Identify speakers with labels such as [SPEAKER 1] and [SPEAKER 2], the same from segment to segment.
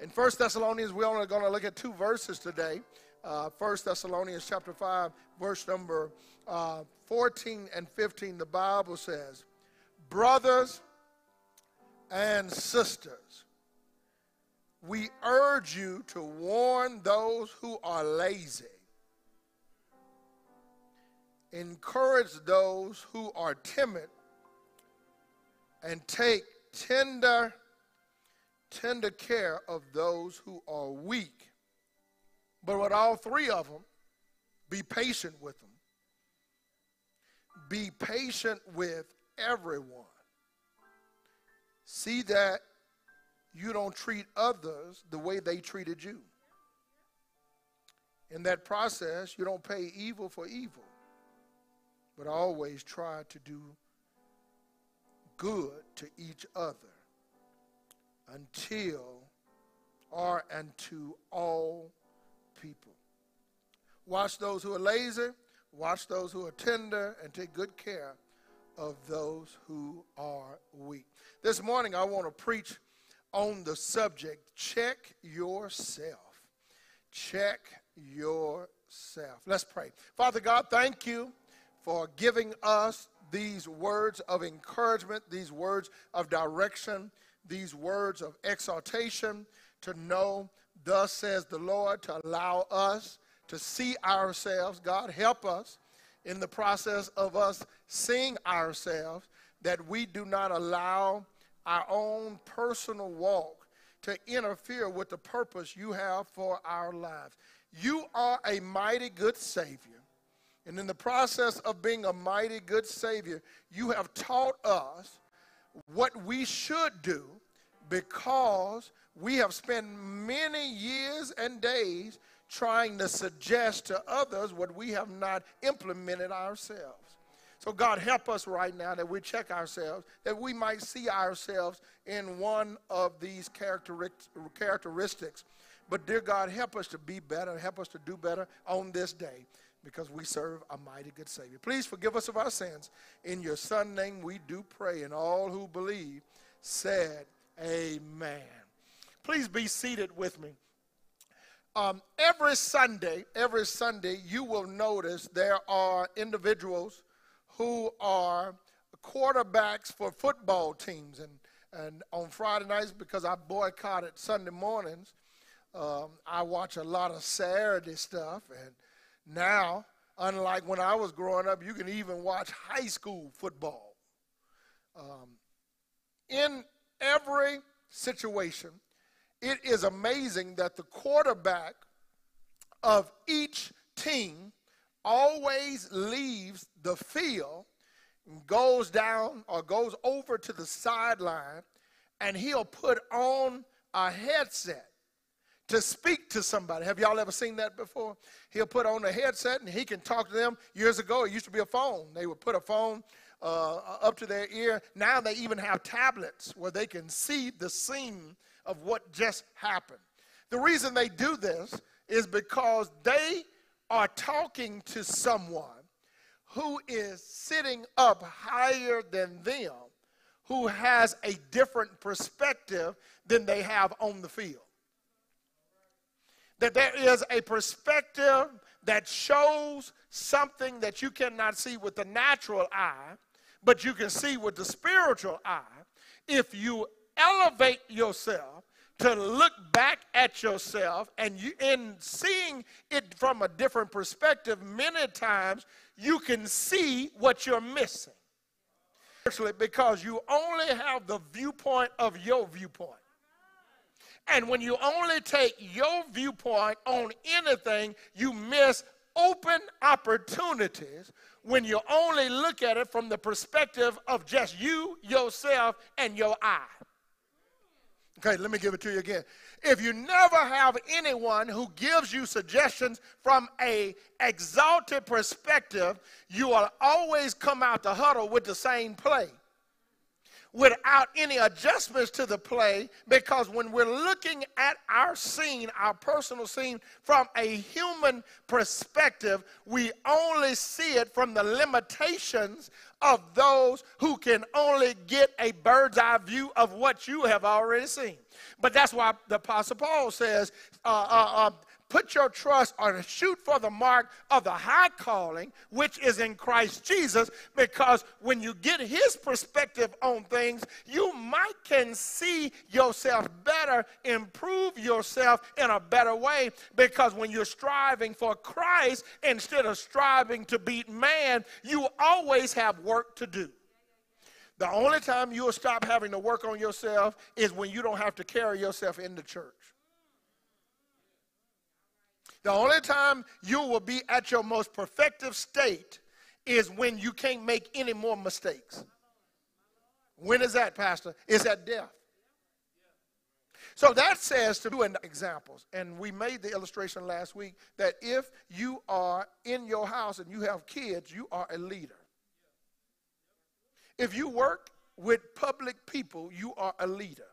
[SPEAKER 1] In 1 Thessalonians, we're only going to look at two verses today. Uh, 1 Thessalonians chapter 5, verse number uh, 14 and 15, the Bible says, Brothers and sisters, we urge you to warn those who are lazy, encourage those who are timid, and take tender, tender care of those who are weak. But with all three of them, be patient with them. Be patient with everyone. See that you don't treat others the way they treated you. In that process, you don't pay evil for evil, but always try to do good to each other until or unto all people. Watch those who are lazy, watch those who are tender, and take good care of those who are weak. This morning, I want to preach on the subject check yourself. Check yourself. Let's pray. Father God, thank you for giving us these words of encouragement, these words of direction, these words of exhortation to know, thus says the Lord, to allow us to see ourselves. God, help us in the process of us seeing ourselves that we do not allow our own personal walk to interfere with the purpose you have for our lives. You are a mighty good Savior. And in the process of being a mighty good Savior, you have taught us what we should do because we have spent many years and days trying to suggest to others what we have not implemented ourselves. So, God, help us right now that we check ourselves, that we might see ourselves in one of these characteristics. But, dear God, help us to be better, help us to do better on this day because we serve a mighty good Savior. Please forgive us of our sins. In your Son's name we do pray, and all who believe said, Amen. Please be seated with me. Um, every Sunday, every Sunday, you will notice there are individuals who are quarterbacks for football teams. And, and on Friday nights, because I boycotted Sunday mornings, um, I watch a lot of Saturday stuff. And now, unlike when I was growing up, you can even watch high school football. Um, in every situation, it is amazing that the quarterback of each team always leaves the field, goes down or goes over to the sideline, and he'll put on a headset to speak to somebody. Have y'all ever seen that before? He'll put on a headset and he can talk to them. Years ago, it used to be a phone. They would put a phone uh, up to their ear. Now they even have tablets where they can see the scene of what just happened. The reason they do this is because they are talking to someone who is sitting up higher than them, who has a different perspective than they have on the field. That there is a perspective that shows something that you cannot see with the natural eye, but you can see with the spiritual eye if you elevate yourself to look back at yourself and you in seeing it from a different perspective many times you can see what you're missing. Because you only have the viewpoint of your viewpoint. And when you only take your viewpoint on anything you miss open opportunities when you only look at it from the perspective of just you yourself and your eye Okay, let me give it to you again. If you never have anyone who gives you suggestions from a exalted perspective, you will always come out the huddle with the same play without any adjustments to the play because when we're looking at our scene, our personal scene, from a human perspective, we only see it from the limitations of those who can only get a bird's eye view of what you have already seen. But that's why the Apostle Paul says, uh, uh, uh, put your trust or shoot for the mark of the high calling which is in Christ Jesus because when you get his perspective on things you might can see yourself better improve yourself in a better way. Because when you're striving for Christ instead of striving to beat man you always have work to do. The only time you'll stop having to work on yourself is when you don't have to carry yourself in the church the only time you will be at your most perfective state is when you can't make any more mistakes. When is that, Pastor? Is that death? So that says to do examples. And we made the illustration last week that if you are in your house and you have kids, you are a leader. If you work with public people, you are a leader.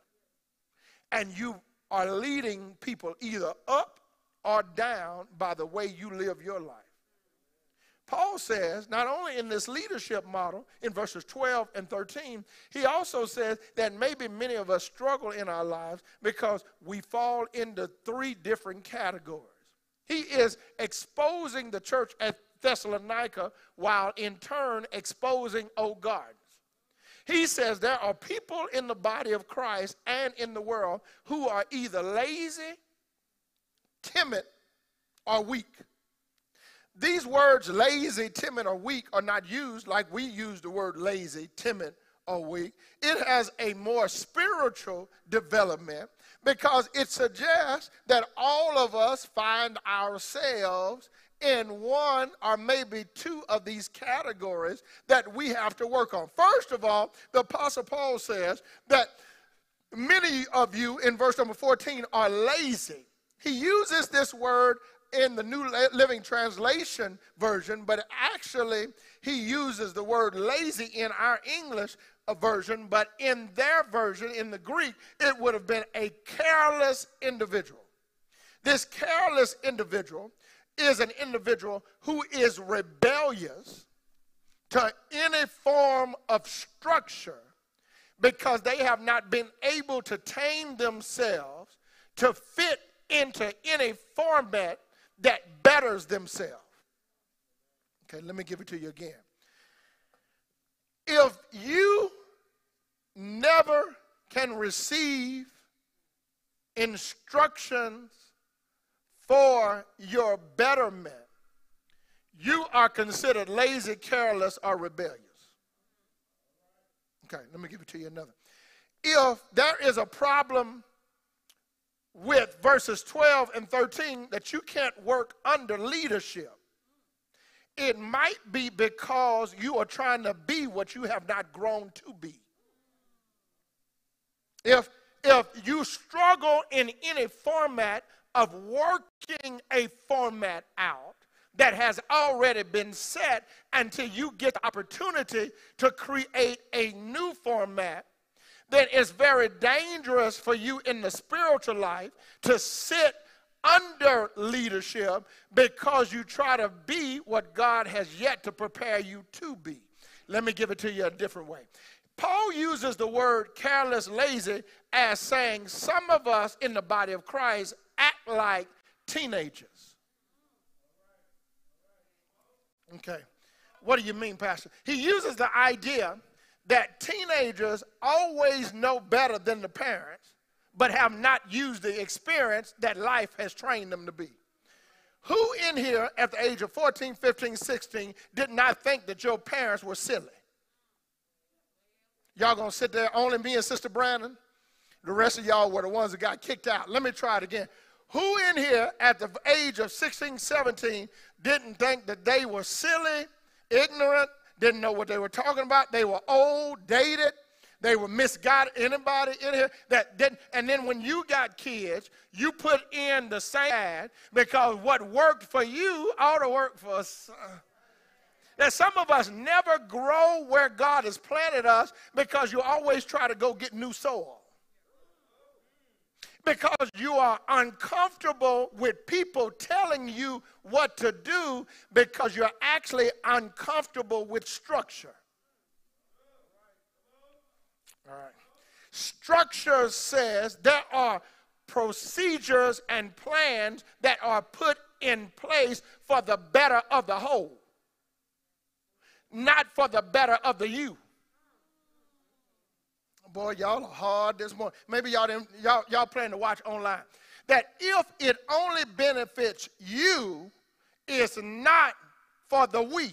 [SPEAKER 1] And you are leading people either up or down by the way you live your life. Paul says, not only in this leadership model in verses 12 and 13, he also says that maybe many of us struggle in our lives because we fall into three different categories. He is exposing the church at Thessalonica while in turn exposing old gardens. He says there are people in the body of Christ and in the world who are either lazy timid, or weak. These words, lazy, timid, or weak, are not used like we use the word lazy, timid, or weak. It has a more spiritual development because it suggests that all of us find ourselves in one or maybe two of these categories that we have to work on. First of all, the Apostle Paul says that many of you in verse number 14 are lazy. He uses this word in the New Living Translation version, but actually he uses the word lazy in our English uh, version, but in their version, in the Greek, it would have been a careless individual. This careless individual is an individual who is rebellious to any form of structure because they have not been able to tame themselves to fit into any format that betters themselves. Okay, let me give it to you again. If you never can receive instructions for your betterment, you are considered lazy, careless, or rebellious. Okay, let me give it to you another. If there is a problem with verses 12 and 13 that you can't work under leadership, it might be because you are trying to be what you have not grown to be. If, if you struggle in any format of working a format out that has already been set until you get the opportunity to create a new format, then it's very dangerous for you in the spiritual life to sit under leadership because you try to be what God has yet to prepare you to be. Let me give it to you a different way. Paul uses the word careless, lazy as saying some of us in the body of Christ act like teenagers. Okay. What do you mean, Pastor? He uses the idea that teenagers always know better than the parents, but have not used the experience that life has trained them to be. Who in here at the age of 14, 15, 16 did not think that your parents were silly? Y'all gonna sit there, only me and Sister Brandon? The rest of y'all were the ones that got kicked out. Let me try it again. Who in here at the age of 16, 17 didn't think that they were silly, ignorant, didn't know what they were talking about. They were old, dated. They were misguided. Anybody in here that didn't? And then when you got kids, you put in the same ad because what worked for you ought to work for us. That some of us never grow where God has planted us because you always try to go get new soil because you are uncomfortable with people telling you what to do because you're actually uncomfortable with structure. All right. Structure says there are procedures and plans that are put in place for the better of the whole, not for the better of the you. Boy, y'all are hard this morning. Maybe y'all didn't, y'all, y'all plan to watch online. That if it only benefits you, it's not for the we.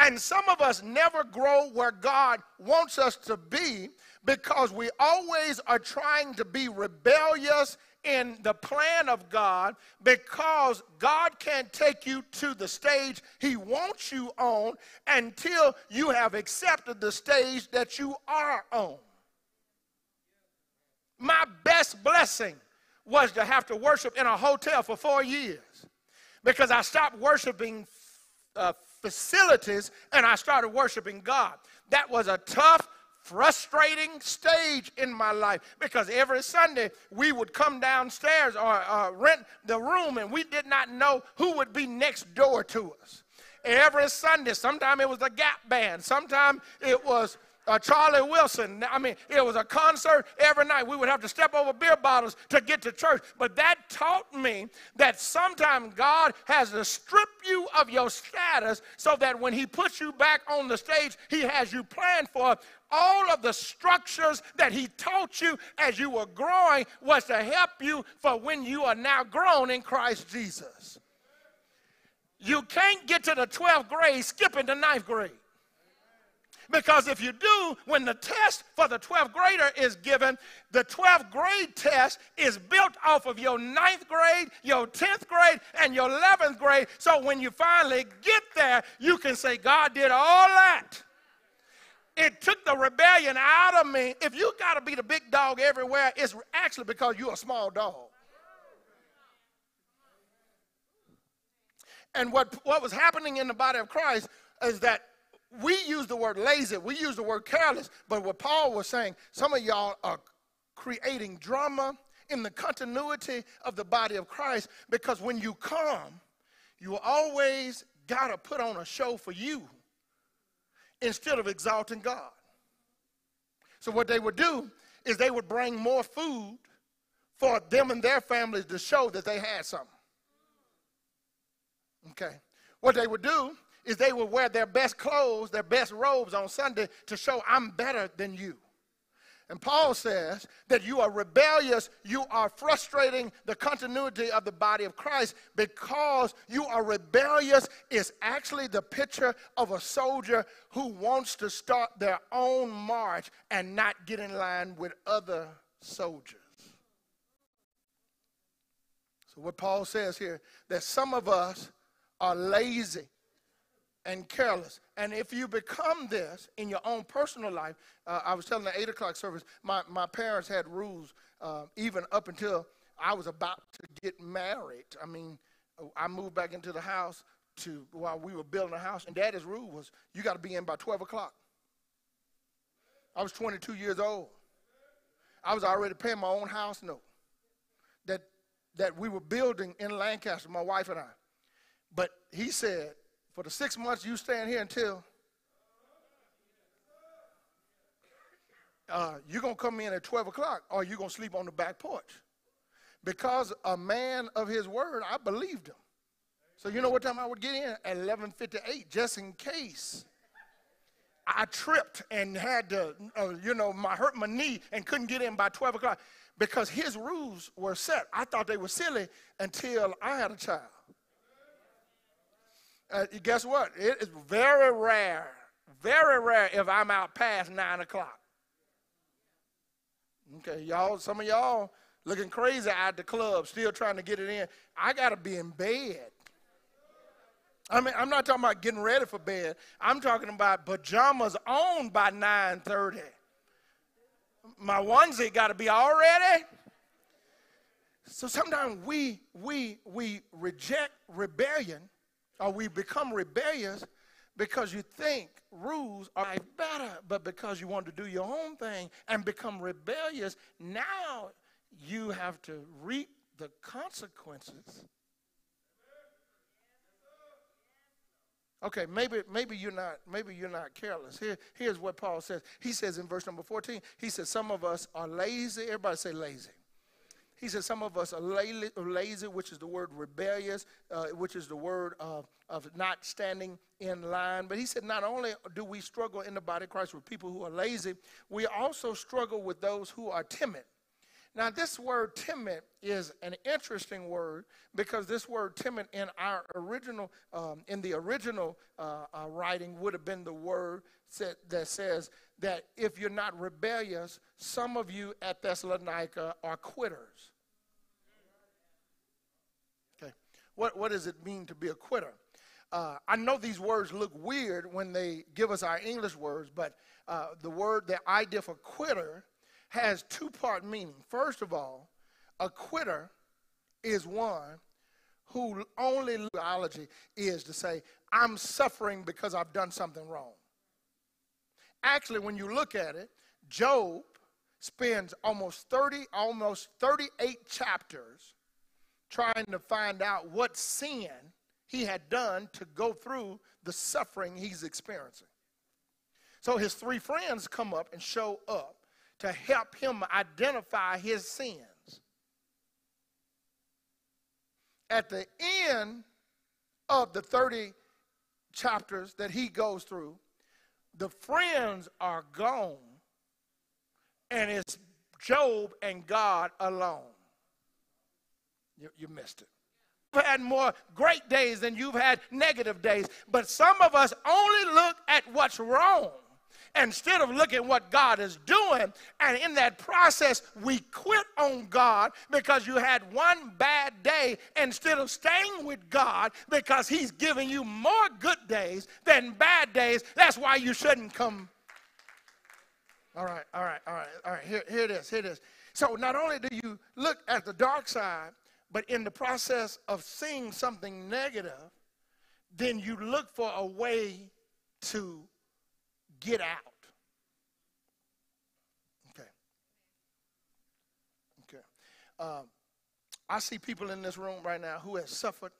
[SPEAKER 1] And some of us never grow where God wants us to be because we always are trying to be rebellious in the plan of God because God can't take you to the stage He wants you on until you have accepted the stage that you are on. My best blessing was to have to worship in a hotel for four years because I stopped worshiping uh, facilities and I started worshiping God. That was a tough, frustrating stage in my life because every Sunday we would come downstairs or uh, rent the room and we did not know who would be next door to us. Every Sunday, sometimes it was the Gap Band, sometimes it was uh, Charlie Wilson. I mean, it was a concert every night. We would have to step over beer bottles to get to church. But that taught me that sometimes God has to strip you of your status so that when He puts you back on the stage, He has you planned for. All of the structures that He taught you as you were growing was to help you for when you are now grown in Christ Jesus. You can't get to the 12th grade skipping the ninth grade. Because if you do, when the test for the 12th grader is given, the 12th grade test is built off of your ninth grade, your 10th grade, and your 11th grade. So when you finally get there, you can say, God did all that. It took the rebellion out of me. If you got to be the big dog everywhere, it's actually because you're a small dog. And what, what was happening in the body of Christ is that we use the word lazy, we use the word careless, but what Paul was saying, some of y'all are creating drama in the continuity of the body of Christ because when you come, you always got to put on a show for you instead of exalting God. So, what they would do is they would bring more food for them and their families to show that they had something. Okay. What they would do is they would wear their best clothes, their best robes on Sunday to show I'm better than you. And Paul says that you are rebellious, you are frustrating the continuity of the body of Christ because you are rebellious is actually the picture of a soldier who wants to start their own march and not get in line with other soldiers. So what Paul says here that some of us are lazy and careless. And if you become this in your own personal life, uh, I was telling the 8 o'clock service, my, my parents had rules uh, even up until I was about to get married. I mean, I moved back into the house to while we were building a house, and daddy's rule was you got to be in by 12 o'clock. I was 22 years old. I was already paying my own house note that, that we were building in Lancaster, my wife and I. But he said, for the six months you stand here until uh, you're going to come in at 12 o'clock or you're going to sleep on the back porch. Because a man of his word, I believed him. So you know what time I would get in? At 11.58, just in case. I tripped and had to, uh, you know, my hurt my knee and couldn't get in by 12 o'clock because his rules were set. I thought they were silly until I had a child. Uh, guess what? It is very rare, very rare if I'm out past 9 o'clock. Okay, y'all, some of y'all looking crazy at the club, still trying to get it in. I got to be in bed. I mean, I'm not talking about getting ready for bed. I'm talking about pajamas on by 9:30. My onesie got to be all ready. So sometimes we we we reject rebellion or we become rebellious because you think rules are better, but because you want to do your own thing and become rebellious, now you have to reap the consequences Okay, maybe maybe you're not maybe you're not careless. Here, here's what Paul says. He says in verse number 14, he says, Some of us are lazy. Everybody say lazy. He says some of us are lazy, which is the word rebellious, uh, which is the word of, of not standing in line. But he said not only do we struggle in the body of Christ with people who are lazy, we also struggle with those who are timid. Now, this word timid is an interesting word because this word timid in our original, um, in the original uh, uh, writing would have been the word that says that if you're not rebellious, some of you at Thessalonica are quitters. Okay, what, what does it mean to be a quitter? Uh, I know these words look weird when they give us our English words, but uh, the word, the idea for quitter has two part meaning. First of all, a quitter is one who only theology is to say, I'm suffering because I've done something wrong. Actually, when you look at it, Job spends almost 30, almost 38 chapters trying to find out what sin he had done to go through the suffering he's experiencing. So his three friends come up and show up to help him identify his sins. At the end of the 30 chapters that he goes through, the friends are gone, and it's Job and God alone. You, you missed it. You've had more great days than you've had negative days, but some of us only look at what's wrong instead of looking what God is doing. And in that process, we quit on God because you had one bad day instead of staying with God because He's giving you more good days than bad days. That's why you shouldn't come. All right, all right, all right, all right. Here, here it is, here it is. So not only do you look at the dark side, but in the process of seeing something negative, then you look for a way to get out. Okay. Okay. Um, I see people in this room right now who have suffered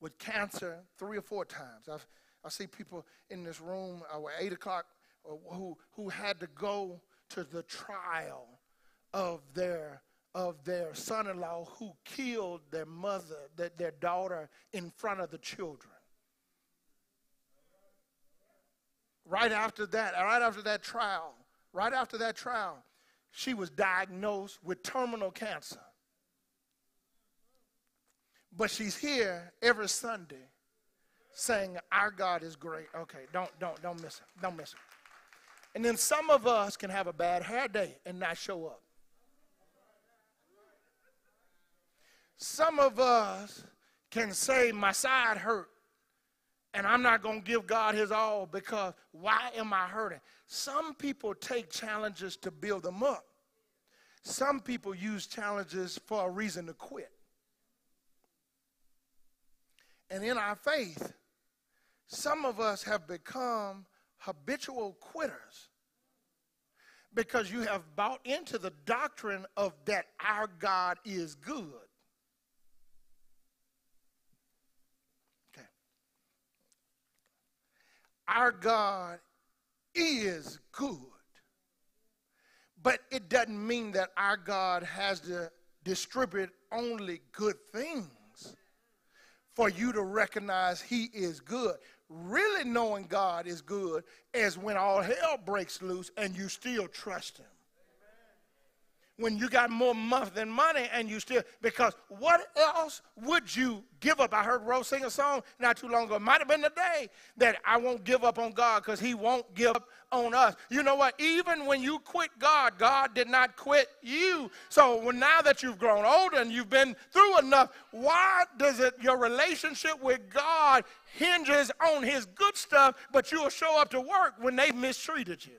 [SPEAKER 1] with cancer three or four times. I've, I see people in this room uh, at 8 o'clock uh, who, who had to go to the trial of their of their son-in-law who killed their mother, their, their daughter in front of the children. Right after that, right after that trial, right after that trial, she was diagnosed with terminal cancer. But she's here every Sunday saying, Our God is great. Okay, don't, don't, don't miss it. Don't miss it. And then some of us can have a bad hair day and not show up. Some of us can say, My side hurt and I'm not going to give God his all because why am I hurting? Some people take challenges to build them up. Some people use challenges for a reason to quit. And in our faith, some of us have become habitual quitters because you have bought into the doctrine of that our God is good. Our God is good. But it doesn't mean that our God has to distribute only good things for you to recognize He is good. Really knowing God is good is when all hell breaks loose and you still trust Him when you got more month than money and you still because what else would you give up? I heard Rose sing a song not too long ago. Might have been the day that I won't give up on God because He won't give up on us. You know what? Even when you quit God, God did not quit you. So when, now that you've grown older and you've been through enough, why does it your relationship with God hinges on His good stuff, but you'll show up to work when they've mistreated you?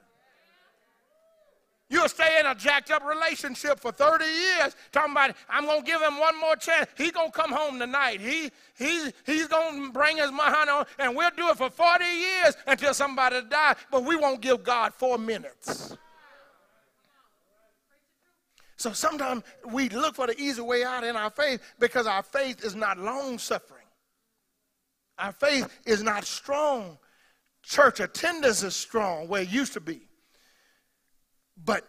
[SPEAKER 1] You'll stay in a jacked up relationship for 30 years, talking about, I'm going to give him one more chance. He's going to come home tonight. He, he, he's going to bring his money on, and we'll do it for 40 years until somebody dies, but we won't give God four minutes. So sometimes we look for the easy way out in our faith because our faith is not long suffering. Our faith is not strong. Church attendance is strong where it used to be. But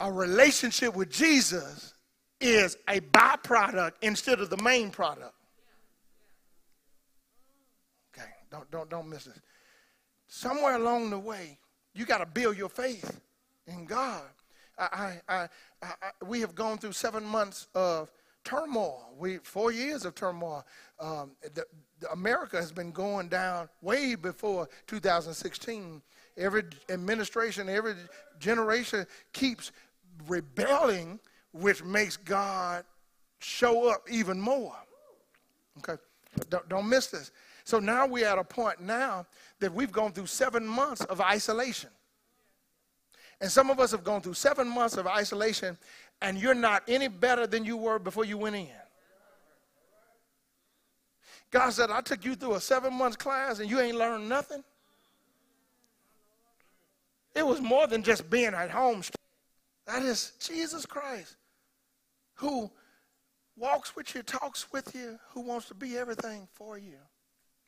[SPEAKER 1] a relationship with Jesus is a byproduct instead of the main product. Okay, don't, don't, don't miss this. Somewhere along the way, you got to build your faith in God. I, I, I, we have gone through seven months of turmoil. We four years of turmoil. Um, the, the America has been going down way before 2016. Every administration, every generation keeps rebelling, which makes God show up even more. Okay, don't, don't miss this. So now we're at a point now that we've gone through seven months of isolation. And some of us have gone through seven months of isolation, and you're not any better than you were before you went in. God said, I took you through a seven months class and you ain't learned nothing. It was more than just being at home. That is Jesus Christ who walks with you, talks with you, who wants to be everything for you.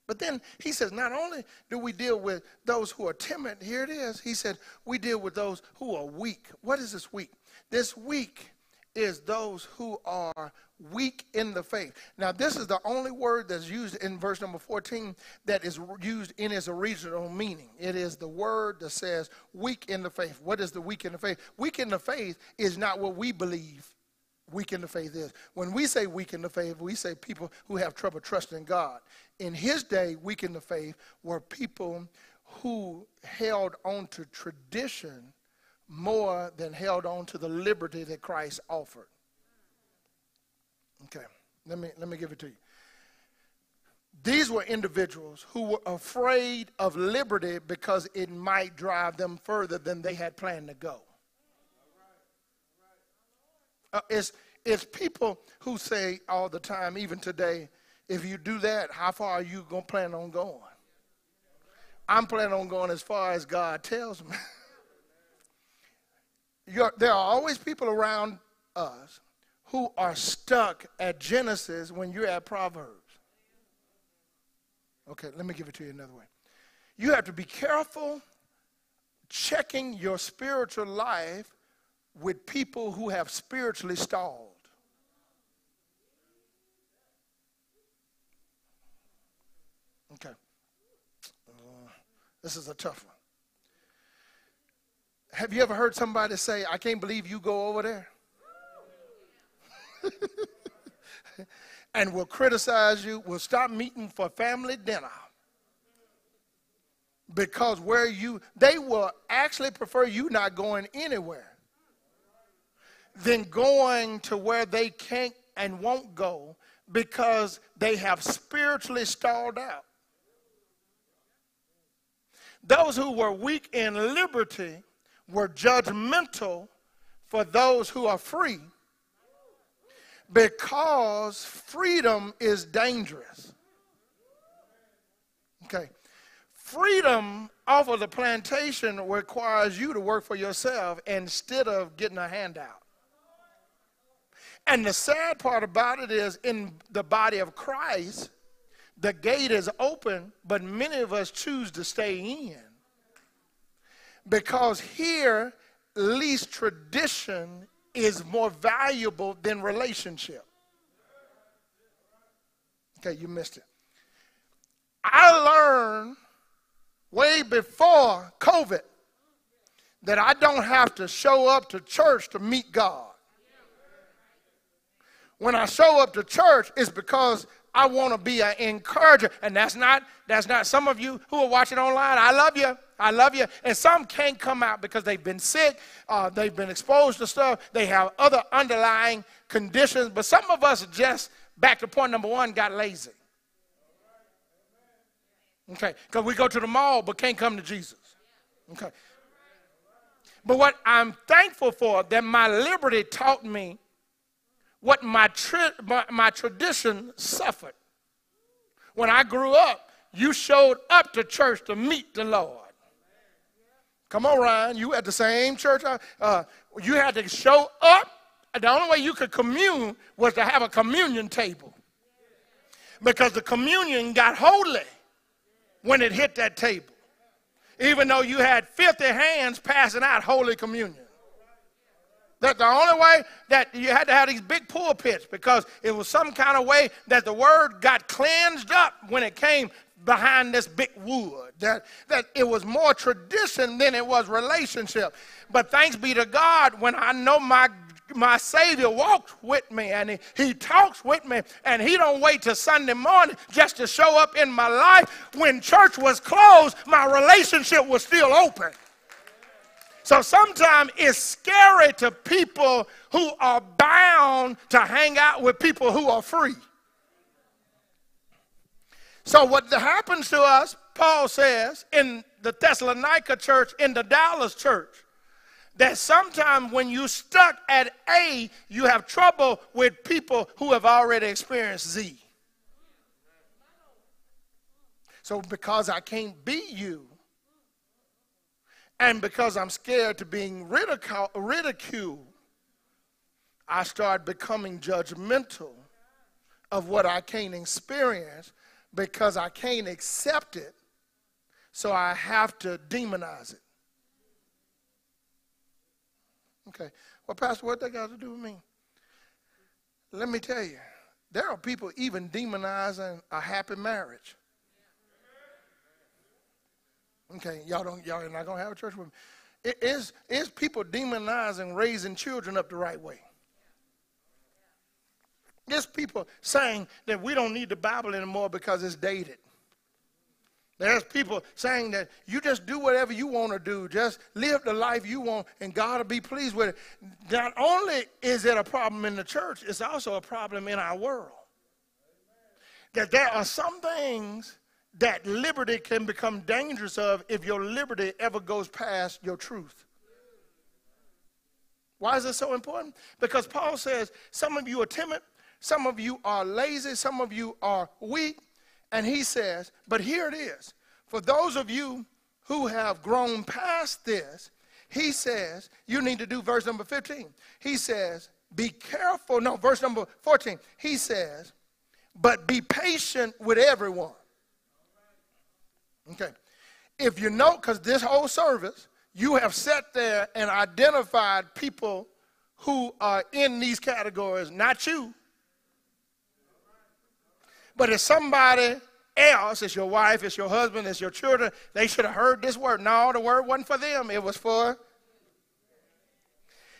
[SPEAKER 1] But then he says, not only do we deal with those who are timid, here it is. He said, we deal with those who are weak. What is this weak? This weak is those who are weak in the faith. Now, this is the only word that's used in verse number 14 that is used in its original meaning. It is the word that says weak in the faith. What is the weak in the faith? Weak in the faith is not what we believe weak in the faith is. When we say weak in the faith, we say people who have trouble trusting God. In his day, weak in the faith were people who held on to tradition more than held on to the liberty that Christ offered. Okay, let me, let me give it to you. These were individuals who were afraid of liberty because it might drive them further than they had planned to go. Uh, it's, it's people who say all the time, even today, if you do that, how far are you going to plan on going? I'm planning on going as far as God tells me. there are always people around us who are stuck at Genesis when you're at Proverbs. Okay, let me give it to you another way. You have to be careful checking your spiritual life with people who have spiritually stalled. Okay. Uh, this is a tough one. Have you ever heard somebody say, I can't believe you go over there? and will criticize you, will stop meeting for family dinner. Because where you, they will actually prefer you not going anywhere than going to where they can't and won't go because they have spiritually stalled out. Those who were weak in liberty were judgmental for those who are free because freedom is dangerous. Okay. Freedom off of the plantation requires you to work for yourself instead of getting a handout. And the sad part about it is, in the body of Christ, the gate is open, but many of us choose to stay in. Because here, least tradition is more valuable than relationship. Okay, you missed it. I learned way before COVID that I don't have to show up to church to meet God when I show up to church, it's because I want to be an encourager. And that's not, that's not some of you who are watching online. I love you. I love you. And some can't come out because they've been sick, uh, they've been exposed to stuff, they have other underlying conditions. But some of us just, back to point number one, got lazy. Okay, because we go to the mall but can't come to Jesus. Okay. But what I'm thankful for, that my liberty taught me what my, tri- my, my tradition suffered. When I grew up, you showed up to church to meet the Lord. Come on, Ryan. You at the same church. Uh, you had to show up. The only way you could commune was to have a communion table. because the communion got holy when it hit that table. Even though you had 50 hands passing out holy communion. That the only way that you had to have these big pulpits because it was some kind of way that the word got cleansed up when it came behind this big wood. That, that it was more tradition than it was relationship. But thanks be to God, when I know my my Savior walks with me and he, he talks with me and he don't wait till Sunday morning just to show up in my life. When church was closed, my relationship was still open. So sometimes it's scary to people who are bound to hang out with people who are free. So what happens to us, Paul says, in the Thessalonica church, in the Dallas church, that sometimes when you stuck at A, you have trouble with people who have already experienced Z. So because I can't be you, and because I'm scared to being ridiculed, I start becoming judgmental of what I can't experience because I can't accept it. So I have to demonize it. Okay. Well, Pastor, what that got to do with me? Let me tell you, there are people even demonizing a happy marriage. Okay, y'all don't y'all are not gonna have a church with me. It is is people demonizing raising children up the right way. There's people saying that we don't need the Bible anymore because it's dated. There's people saying that you just do whatever you want to do, just live the life you want, and God will be pleased with it. Not only is it a problem in the church, it's also a problem in our world. That there are some things that liberty can become dangerous of if your liberty ever goes past your truth. Why is it so important? Because Paul says some of you are timid, some of you are lazy, some of you are weak, and he says, but here it is. For those of you who have grown past this, he says, you need to do verse number 15. He says, be careful. No, verse number 14. He says, but be patient with everyone. Okay. If you know, because this whole service, you have sat there and identified people who are in these categories, not you. But it's somebody else, it's your wife, it's your husband, it's your children, they should have heard this word. No, the word wasn't for them, it was for.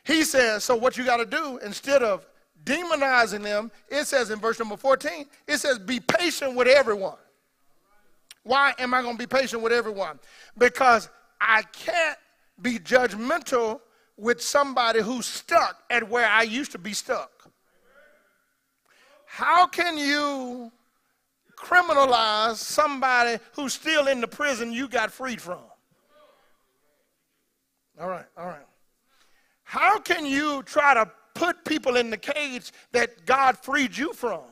[SPEAKER 1] He says, so what you got to do, instead of demonizing them, it says in verse number 14, it says, be patient with everyone. Why am I going to be patient with everyone? Because I can't be judgmental with somebody who's stuck at where I used to be stuck. How can you criminalize somebody who's still in the prison you got freed from? All right, all right. How can you try to put people in the cage that God freed you from?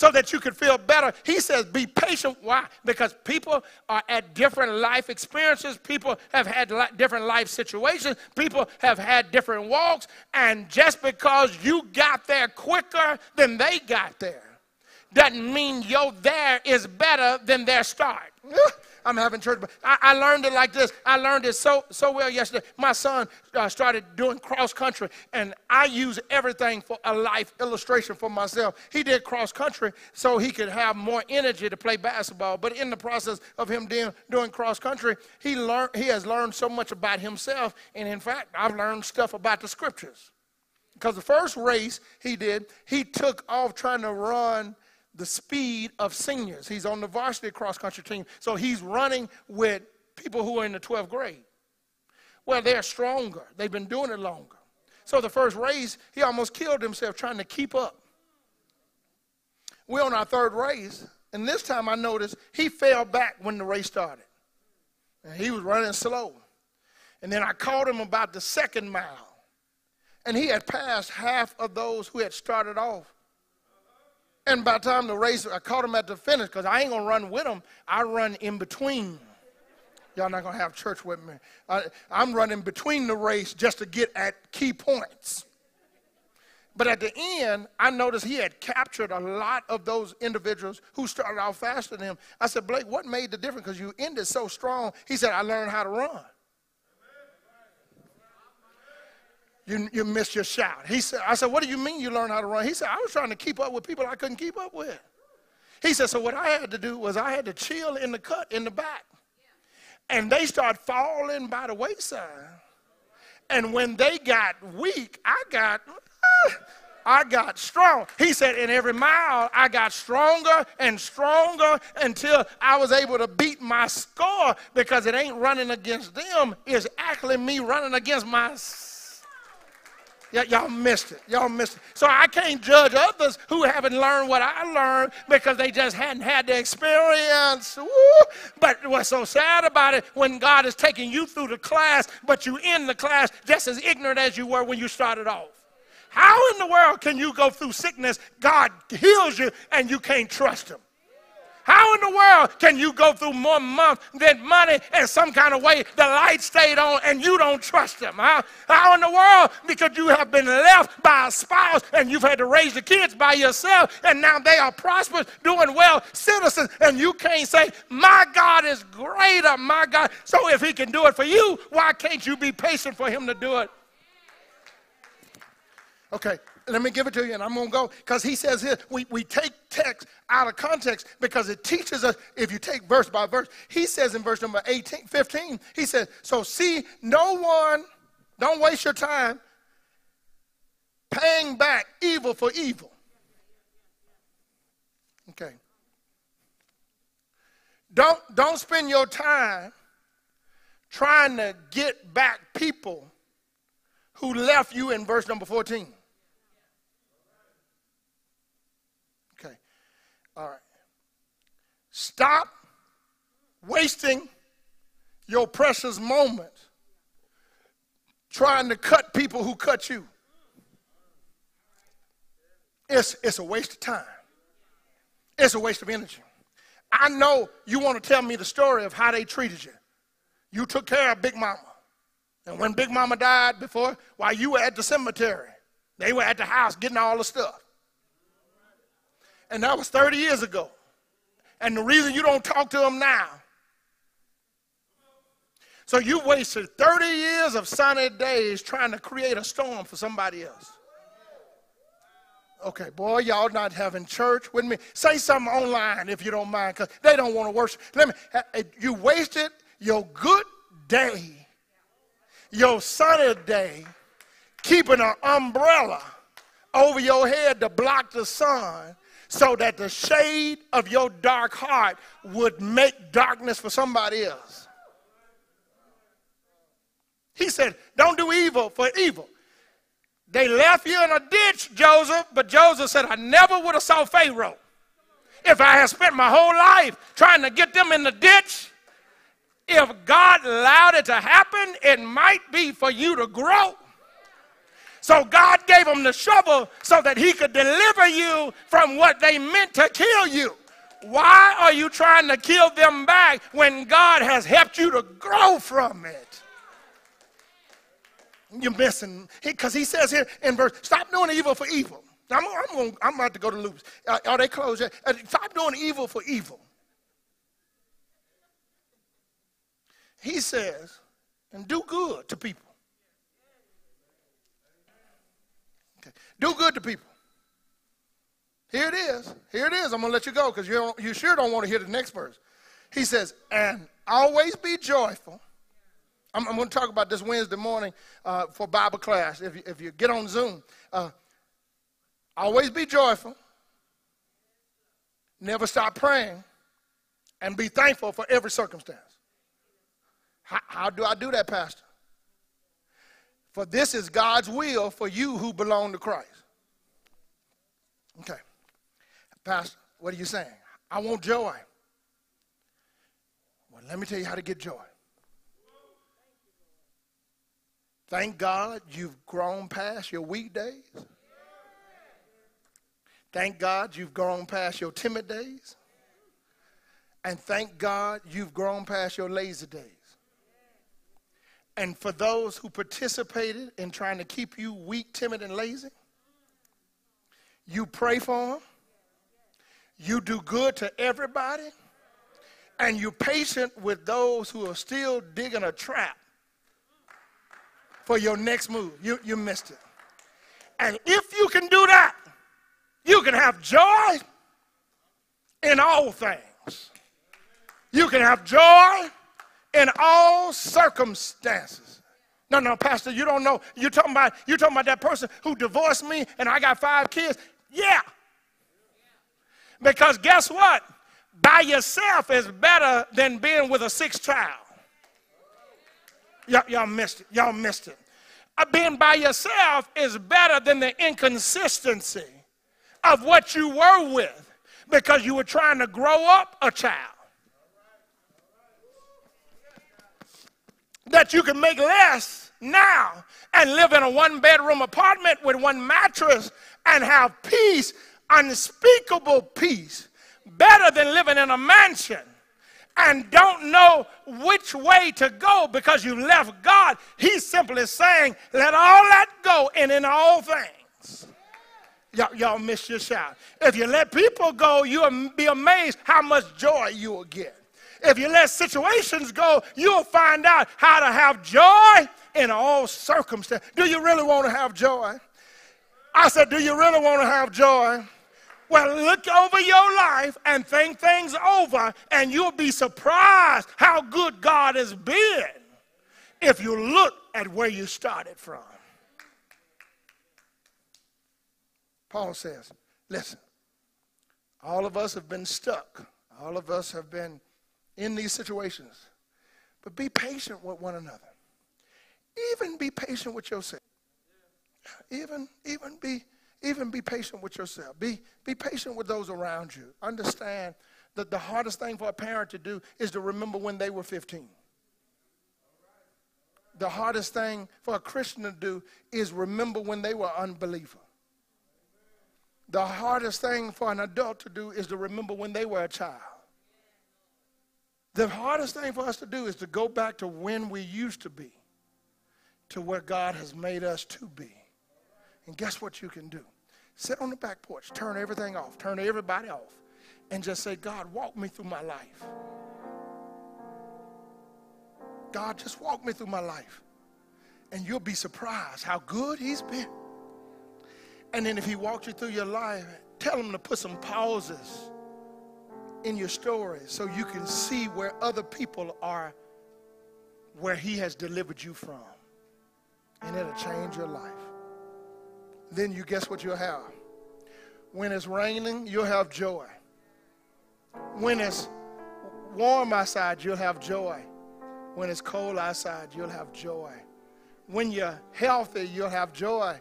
[SPEAKER 1] So that you could feel better. He says, be patient. Why? Because people are at different life experiences. People have had different life situations. People have had different walks. And just because you got there quicker than they got there, doesn't mean your there is better than their start. I'm having church. But I, I, learned it like this. I learned it so so well yesterday. My son uh, started doing cross country, and I use everything for a life illustration for myself. He did cross country so he could have more energy to play basketball. But in the process of him doing, doing cross country, he learned he has learned so much about himself, and in fact, I've learned stuff about the scriptures. Because the first race he did, he took off trying to run the speed of seniors. He's on the varsity cross country team, so he's running with people who are in the 12th grade. Well, they're stronger, they've been doing it longer. So the first race, he almost killed himself trying to keep up. We're on our third race, and this time I noticed he fell back when the race started. And he was running slow. And then I caught him about the second mile. And he had passed half of those who had started off and by the time the race, I caught him at the finish because I ain't going to run with him. I run in between. Y'all not going to have church with me. I, I'm running between the race just to get at key points. But at the end, I noticed he had captured a lot of those individuals who started out faster than him. I said, Blake, what made the difference? Because you ended so strong. He said, I learned how to run. You, you missed your shout. He said, I said, what do you mean you learned how to run? He said, I was trying to keep up with people I couldn't keep up with. He said, so what I had to do was I had to chill in the cut in the back. And they start falling by the wayside. And when they got weak, I got, I got strong. He said, in every mile, I got stronger and stronger until I was able to beat my score because it ain't running against them, it's actually me running against myself. Y- y'all missed it. Y'all missed it. So I can't judge others who haven't learned what I learned because they just hadn't had the experience. Woo! But what's so sad about it, when God is taking you through the class, but you in the class just as ignorant as you were when you started off. How in the world can you go through sickness, God heals you, and you can't trust Him? How in the world can you go through more month than money and some kind of way the light stayed on and you don't trust them? How, how in the world? Because you have been left by a spouse and you've had to raise the kids by yourself and now they are prosperous, doing well, citizens, and you can't say, My God is greater, my God. So if He can do it for you, why can't you be patient for Him to do it? Okay, let me give it to you and I'm going to go because he says here we, we take text out of context because it teaches us if you take verse by verse. He says in verse number 18, 15, he says, So see, no one, don't waste your time paying back evil for evil. Okay. Don't, don't spend your time trying to get back people who left you in verse number 14. All right. Stop wasting your precious moments trying to cut people who cut you. It's, it's a waste of time. It's a waste of energy. I know you want to tell me the story of how they treated you. You took care of Big Mama. And when Big Mama died before, while you were at the cemetery, they were at the house getting all the stuff. And that was 30 years ago. And the reason you don't talk to them now. So you wasted 30 years of sunny days trying to create a storm for somebody else. Okay, boy, y'all not having church with me. Say something online if you don't mind, because they don't want to worship. Let me. Eh, you wasted your good day, your sunny day, keeping an umbrella over your head to block the sun so that the shade of your dark heart would make darkness for somebody else. He said, Don't do evil for evil. They left you in a ditch, Joseph, but Joseph said, I never would have saw Pharaoh. If I had spent my whole life trying to get them in the ditch, if God allowed it to happen, it might be for you to grow. So God gave him the shovel so that he could deliver you from what they meant to kill you. Why are you trying to kill them back when God has helped you to grow from it? You're missing because he, he, says here in verse, stop doing evil for evil. I'm, I'm, going, I'm about to go to loops. Uh, are they closed yet? Uh, stop doing evil for evil. He says, and do good to people. Do good to people. Here it is. Here it is. I'm going to let you go because you, you sure don't want to hear the next verse. He says, and always be joyful. I'm, I'm going to talk about this Wednesday morning uh, for Bible class. If you, if you get on Zoom, uh, always be joyful. Never stop praying. And be thankful for every circumstance. How, how do I do that, Pastor? For this is God's will for you who belong to Christ. Okay. Pastor, what are you saying? I want joy. Well, let me tell you how to get joy. Thank God you've grown past your weak days. Thank God you've grown past your timid days. And thank God you've grown past your lazy days. And for those who participated in trying to keep you weak, timid, and lazy, You pray for them. You do good to everybody. And you're patient with those who are still digging a trap for your next move. You, you missed it. And if you can do that, you can have joy in all things. You can have joy in all circumstances. No, no, Pastor, you don't know. You're talking about you're talking about that person who divorced me and I got five kids. Yeah. Because guess what? By yourself is better than being with a sixth child. Y'all, y'all missed it. Y'all missed it. Uh, being by yourself is better than the inconsistency of what you were with because you were trying to grow up a child. That you can make less now and live in a one bedroom apartment with one mattress and have peace, unspeakable peace, better than living in a mansion and don't know which way to go because you left God. He's simply saying, let all that go and in all things. Y'all, y'all miss your shout. If you let people go, you'll be amazed how much joy you will get. If you let situations go, you'll find out how to have joy in all circumstances. Do you really want to have joy? I said, Do you really want to have joy? Well, look over your life and think things over, and you'll be surprised how good God has been if you look at where you started from. Paul says, Listen, all of us have been stuck, all of us have been in these situations. But be patient with one another. Even be patient with yourself. Even, even be, even be patient with yourself. Be, be patient with those around you. Understand that the hardest thing for a parent to do is to remember when they were 15. The hardest thing for a Christian to do is remember when they were unbeliever. The hardest thing for an adult to do is to remember when they were a child. The hardest thing for us to do is to go back to when we used to be, to where God has made us to be. And guess what you can do? Sit on the back porch, turn everything off, turn everybody off, and just say, God, walk me through my life. God, just walk me through my life. And you'll be surprised how good He's been. And then if He walks you through your life, tell Him to put some pauses in your story so you can see where other people are, where He has delivered you from. And it'll change your life. Then you guess what you'll have? When it's raining, you'll have joy. When it's warm outside, you'll have joy. When it's cold outside, you'll have joy. When you're healthy, you'll have joy.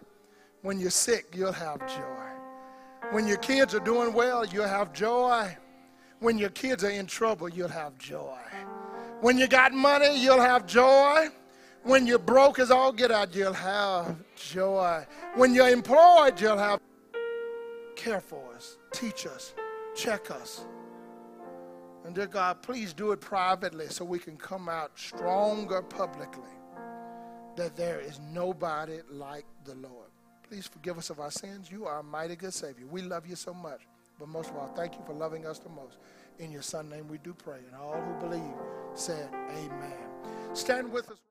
[SPEAKER 1] When you're sick, you'll have joy. When your kids are doing well, you'll have joy. When your kids are in trouble, you'll have joy. When you got money, you'll have joy. When you're broke as all get out, you'll have joy. When you're employed, you'll have care for us, teach us, check us. And dear God, please do it privately so we can come out stronger publicly that there is nobody like the Lord. Please forgive us of our sins. You are a mighty good Savior. We love you so much. But most of all, thank you for loving us the most. In your son's name we do pray. And all who believe said, Amen. Stand with us.